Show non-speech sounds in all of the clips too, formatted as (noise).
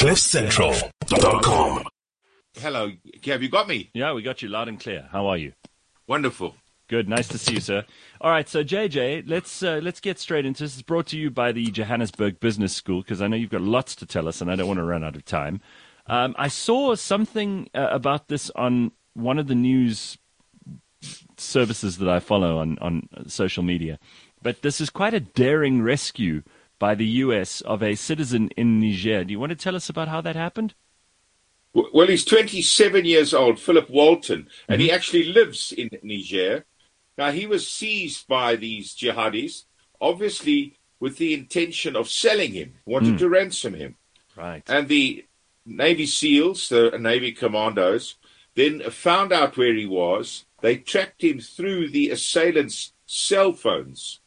CliffCentral.com. Hello, have you got me? Yeah, we got you loud and clear. How are you? Wonderful. Good, nice to see you, sir. All right, so JJ, let's uh, let's get straight into this. It's brought to you by the Johannesburg Business School because I know you've got lots to tell us, and I don't want to run out of time. Um, I saw something uh, about this on one of the news services that I follow on on social media, but this is quite a daring rescue by the U.S. of a citizen in Niger. Do you want to tell us about how that happened? Well, he's 27 years old, Philip Walton, and mm-hmm. he actually lives in Niger. Now, he was seized by these jihadis, obviously with the intention of selling him, wanted mm. to ransom him. Right. And the Navy SEALs, the Navy commandos, then found out where he was. They tracked him through the assailants' cell phones,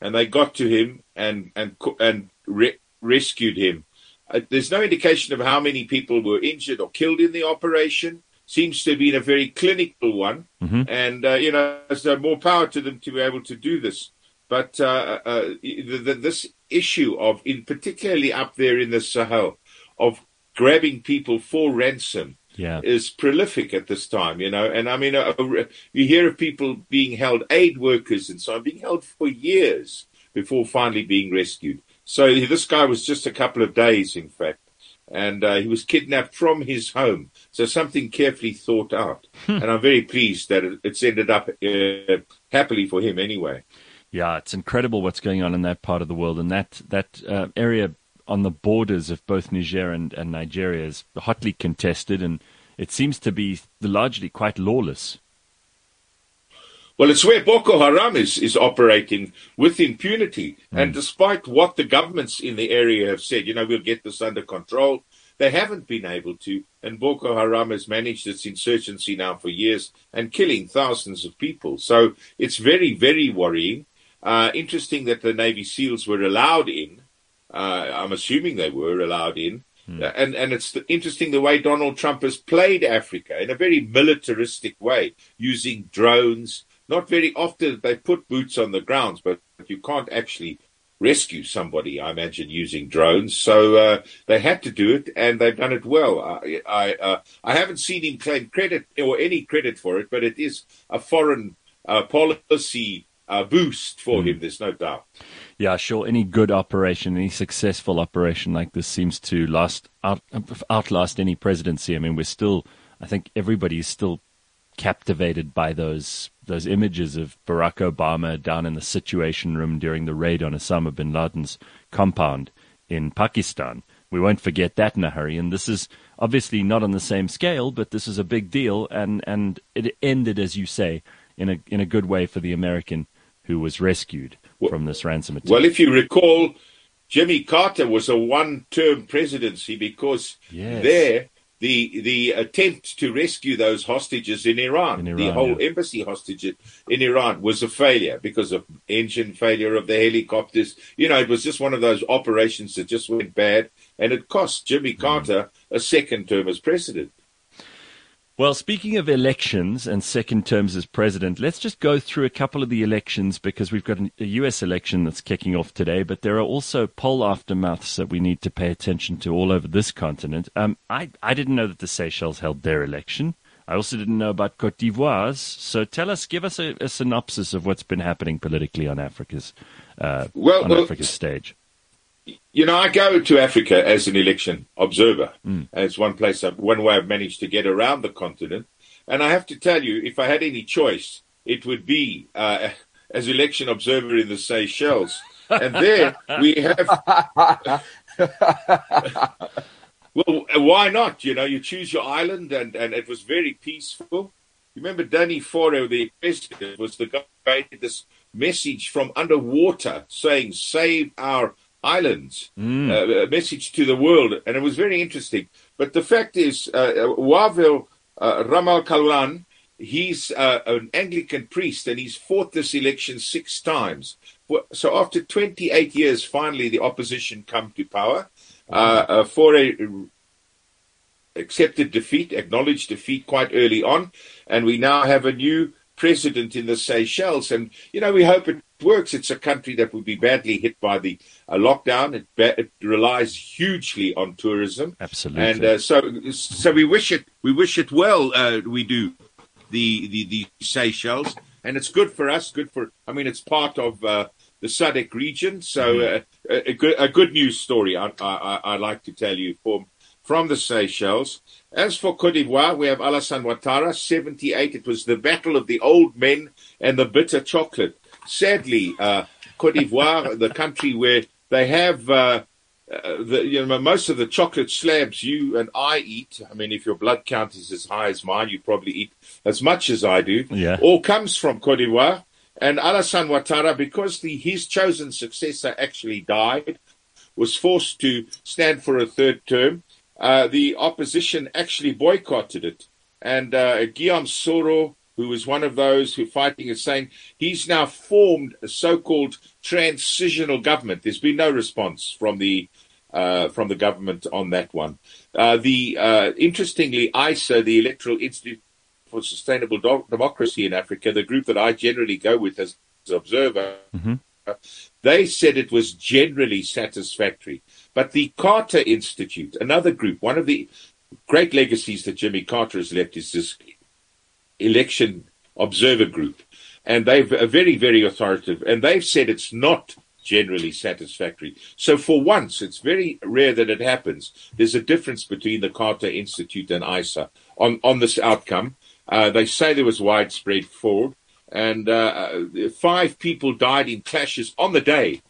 and they got to him and and and re- rescued him. Uh, there's no indication of how many people were injured or killed in the operation. Seems to have been a very clinical one, mm-hmm. and uh, you know, so more power to them to be able to do this. But uh, uh the, the, this issue of, in particularly up there in the Sahel, of grabbing people for ransom yeah. is prolific at this time, you know. And I mean, uh, you hear of people being held, aid workers and so on, being held for years before finally being rescued. So this guy was just a couple of days, in fact, and uh, he was kidnapped from his home. So something carefully thought out, hmm. and I'm very pleased that it's ended up uh, happily for him anyway. Yeah, it's incredible what's going on in that part of the world, and that that uh, area on the borders of both Niger and, and Nigeria is hotly contested, and it seems to be largely quite lawless. Well, it's where Boko Haram is, is operating with impunity. Mm. And despite what the governments in the area have said, you know, we'll get this under control, they haven't been able to. And Boko Haram has managed its insurgency now for years and killing thousands of people. So it's very, very worrying. Uh, interesting that the Navy SEALs were allowed in uh, I'm assuming they were allowed in. Uh, and and it's interesting the way Donald Trump has played Africa in a very militaristic way, using drones. Not very often they put boots on the grounds, but you can't actually rescue somebody, I imagine, using drones. So uh, they had to do it, and they've done it well. I I, uh, I, haven't seen him claim credit or any credit for it, but it is a foreign uh, policy uh, boost for mm. him. There's no doubt. Yeah, sure. Any good operation, any successful operation like this seems to last out, outlast any presidency. I mean, we're still, I think everybody is still captivated by those those images of Barack Obama down in the Situation Room during the raid on Osama bin Laden's compound in Pakistan. We won't forget that in a hurry. And this is obviously not on the same scale, but this is a big deal, and and it ended, as you say, in a in a good way for the American who was rescued from this ransom attack. Well, if you recall, Jimmy Carter was a one-term presidency because yes. there the the attempt to rescue those hostages in Iran, in Iran the whole yeah. embassy hostages in Iran was a failure because of engine failure of the helicopters. You know, it was just one of those operations that just went bad, and it cost Jimmy mm. Carter mm. a second term as president. Well, speaking of elections and second terms as president, let's just go through a couple of the elections because we've got a US election that's kicking off today, but there are also poll aftermaths that we need to pay attention to all over this continent. Um, I, I didn't know that the Seychelles held their election. I also didn't know about Cote d'Ivoire's. So tell us, give us a, a synopsis of what's been happening politically on Africa's uh, well, on well, Africa's stage. You know, I go to Africa as an election observer. Mm. It's one place, one way I've managed to get around the continent. And I have to tell you, if I had any choice, it would be uh, (laughs) as election observer in the Seychelles. And there we have. (laughs) well, why not? You know, you choose your island, and, and it was very peaceful. You remember Danny Faure, the president, was the guy who made this message from underwater saying, Save our islands, mm. uh, a message to the world, and it was very interesting. But the fact is, uh, Wavel uh, Ramkalawan, he's uh, an Anglican priest, and he's fought this election six times. So after 28 years, finally the opposition come to power. Uh, uh, Faure accepted defeat, acknowledged defeat quite early on, and we now have a new president in the Seychelles. And, you know, we hope it works. It's a country that would be badly hit by the uh, lockdown. It, it, relies hugely on tourism. Absolutely. And uh, so, so we wish it, we wish it well. Uh, we do the, the, the Seychelles and it's good for us. Good for, I mean, it's part of, uh, the SADC region. So, mm-hmm. uh, a, good, a good news story I, I, I like to tell you from, from the Seychelles. As for Cote d'Ivoire, we have Alassane Ouattara, 78. It was the battle of the old men and the bitter chocolate. Sadly, uh, Cote d'Ivoire, the country where they have uh, uh, the, you know, most of the chocolate slabs you and I eat, I mean, if your blood count is as high as mine, you probably eat as much as I do, yeah. all comes from Cote d'Ivoire. And Alassane Ouattara, because the, his chosen successor actually died, was forced to stand for a third term. Uh, the opposition actually boycotted it. And uh, Guillaume Soro, who was one of those who fighting is saying he's now formed a so-called transitional government. There's been no response from the uh, from the government on that one. Uh, the uh, interestingly, EISA, the Electoral Institute for Sustainable Do- Democracy in Africa, the group that I generally go with as an observer, mm-hmm. they said it was generally satisfactory. But the Carter Institute, another group, one of the great legacies that Jimmy Carter has left is this election observer group. And they've a very, very authoritative, and they've said it's not generally satisfactory. So for once, it's very rare that it happens. There's a difference between the Carter Institute and EISA on, on this outcome. Uh, they say there was widespread fraud, and uh, five people died in clashes on the day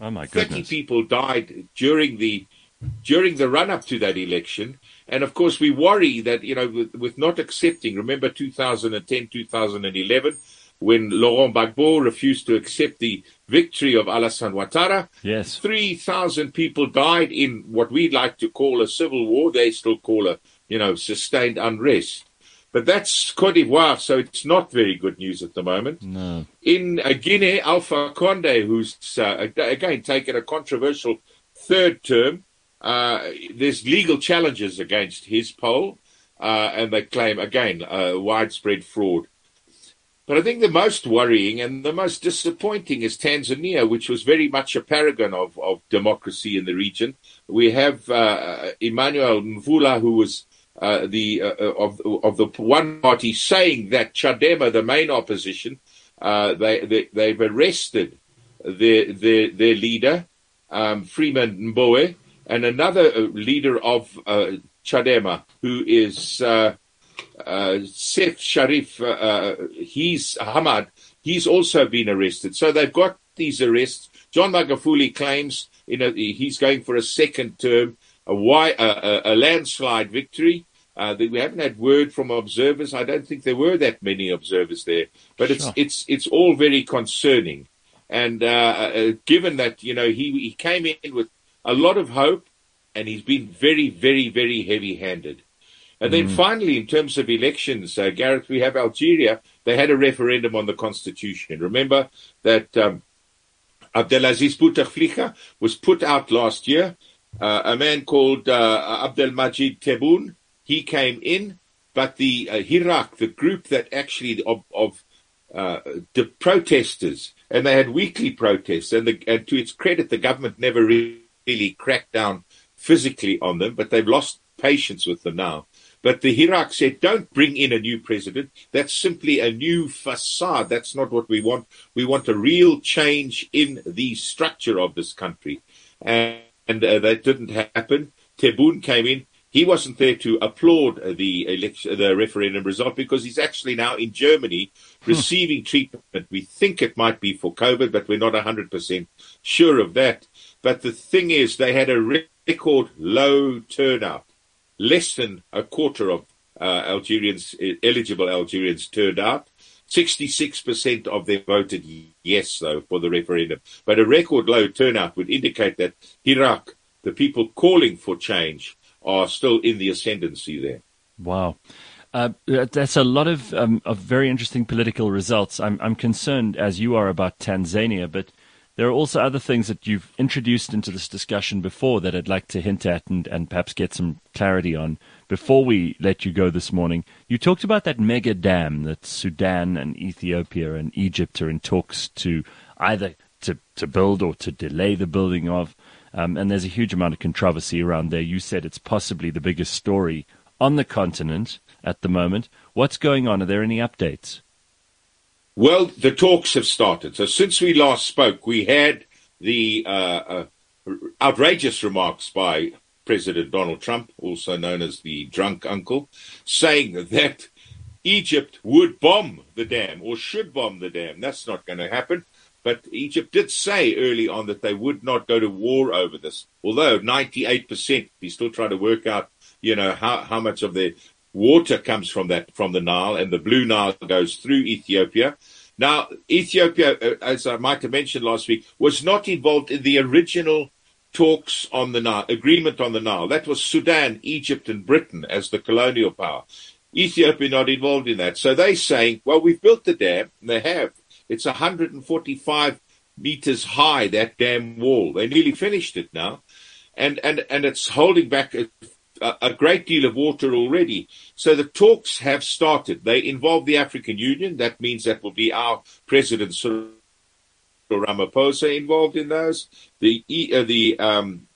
Oh my goodness! Thirty people died during the during the run up to that election, and of course we worry that you know with, with not accepting. Remember 2010, 2011, when Laurent Gbagbo refused to accept the victory of Alassane Ouattara. Yes, three thousand people died in what we'd like to call a civil war. They still call a you know sustained unrest. But that's Cote d'Ivoire, so it's not very good news at the moment. No. In uh, Guinea, Alpha Conde, who's uh, again taken a controversial third term, uh, there's legal challenges against his poll, uh, and they claim again uh, widespread fraud. But I think the most worrying and the most disappointing is Tanzania, which was very much a paragon of, of democracy in the region. We have uh, Emmanuel Mvula, who was uh, the uh, of of the one party saying that Chadema, the main opposition, they, they they've arrested their their their leader um, Freeman Mbowe and another uh, leader of Chadema who is Seif Sharif. he's Hamad. He's also been arrested. So they've got these arrests. John Magufuli claims you know he's going for a second term a, a, a landslide victory. Uh, we haven't had word from observers. I don't think there were that many observers there, but it's it's it's all very concerning. And uh, uh, given that you know he he came in with a lot of hope, and he's been very very very heavy handed. And then mm. finally, in terms of elections, uh, Gareth, we have Algeria. They had a referendum on the constitution. Remember that um, Abdelaziz Bouteflika was put out last year uh, a man called uh, Abdelmajid Tebboune. He came in, but the uh, Hirak, the group that actually of, of uh, the protesters, and they had weekly protests, and, the, and to its credit, the government never really, really cracked down physically on them, but they've lost patience with them now. But the Hirak said, don't bring in a new president. That's simply a new facade. That's not what we want. We want a real change in the structure of this country. And and uh, that didn't happen. Tebboune came in. He wasn't there to applaud the election, the referendum result because he's actually now in Germany hmm. receiving treatment. We think it might be for COVID, but we're not 100% sure of that. But the thing is, they had a record low turnout. Less than a quarter of uh, Algerians, eligible Algerians turned out. 66% of them voted yes, though, for the referendum. But a record low turnout would indicate that Hirak, the people calling for change, are still in the ascendancy there. Wow. Uh, that's a lot of, um, of very interesting political results. I'm, I'm concerned, as you are, about Tanzania, but there are also other things that you've introduced into this discussion before that I'd like to hint at and, and perhaps get some clarity on before we let you go this morning. You talked about that mega dam that Sudan and Ethiopia and Egypt are in talks to either to, to build or to delay the building of. Um, and there's a huge amount of controversy around there. You said it's possibly the biggest story on the continent at the moment. What's going on? Are there any updates? Well, the talks have started. So since we last spoke, we had the uh, uh, outrageous remarks by President Donald Trump, also known as the drunk uncle, saying that Egypt would bomb the dam or should bomb the dam. That's not going to happen. But Egypt did say early on that they would not go to war over this. Although 98%, he's still trying to work out, you know, how, how much of the water comes from that from the Nile, and the Blue Nile goes through Ethiopia. Now, Ethiopia, uh, as I might have mentioned last week, was not involved in the original talks on the Nile, agreement on the Nile. That was Sudan, Egypt, and Britain as the colonial power. Ethiopia not involved in that. So they're saying, well, we've built the dam, and they have. It's 145 meters high, that dam wall. They nearly finished it now. And, and, and it's holding back a great deal of water already. So the talks have started. They involve the African Union. That means that will be our President Cyril Ramaphosa involved in those. The uh, the um,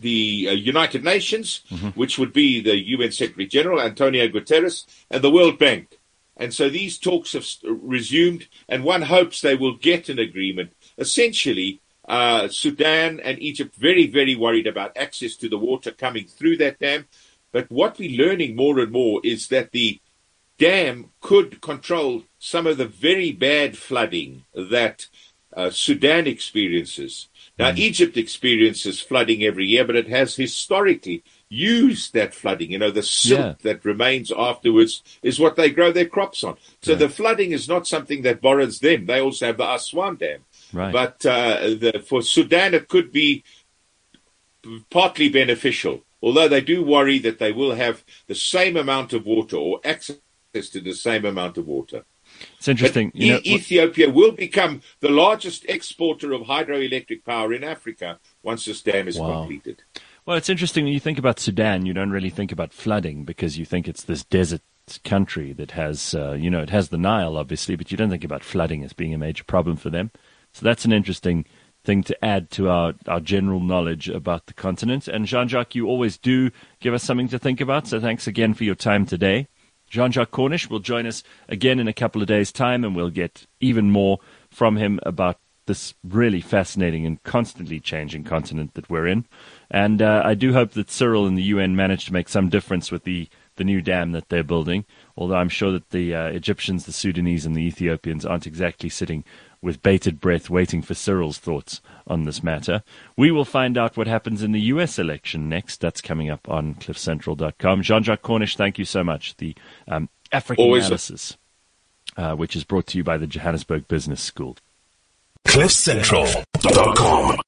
the uh, United Nations, mm-hmm. which would be the UN Secretary General Antonio Guterres, and the World Bank. And so these talks have resumed, and one hopes they will get an agreement. Essentially, uh, Sudan and Egypt very, very worried about access to the water coming through that dam. But what we're learning more and more is that the dam could control some of the very bad flooding that uh, Sudan experiences. Now, mm. Egypt experiences flooding every year, but it has historically used that flooding. You know, the silt yeah. that remains afterwards is what they grow their crops on. So yeah. the flooding is not something that borrows them. They also have the Aswan Dam. Right. But uh, the, for Sudan, it could be partly beneficial, although they do worry that they will have the same amount of water or access to the same amount of water. It's interesting. You know, Ethiopia will become the largest exporter of hydroelectric power in Africa once this dam is wow. completed. Well, it's interesting when you think about Sudan, you don't really think about flooding because you think it's this desert country that has, uh, you know, it has the Nile, obviously, but you don't think about flooding as being a major problem for them. So that's an interesting thing to add to our, our general knowledge about the continent. And Jean Jacques, you always do give us something to think about. So thanks again for your time today. Jean Jacques Cornish will join us again in a couple of days' time, and we'll get even more from him about this really fascinating and constantly changing continent that we're in. And uh, I do hope that Cyril and the UN manage to make some difference with the, the new dam that they're building. Although I'm sure that the uh, Egyptians, the Sudanese, and the Ethiopians aren't exactly sitting with bated breath waiting for Cyril's thoughts on this matter. We will find out what happens in the US election next. That's coming up on cliffcentral.com. Jean Jacques Cornish, thank you so much. The um, African Always analysis, uh, which is brought to you by the Johannesburg Business School. cliffcentral.com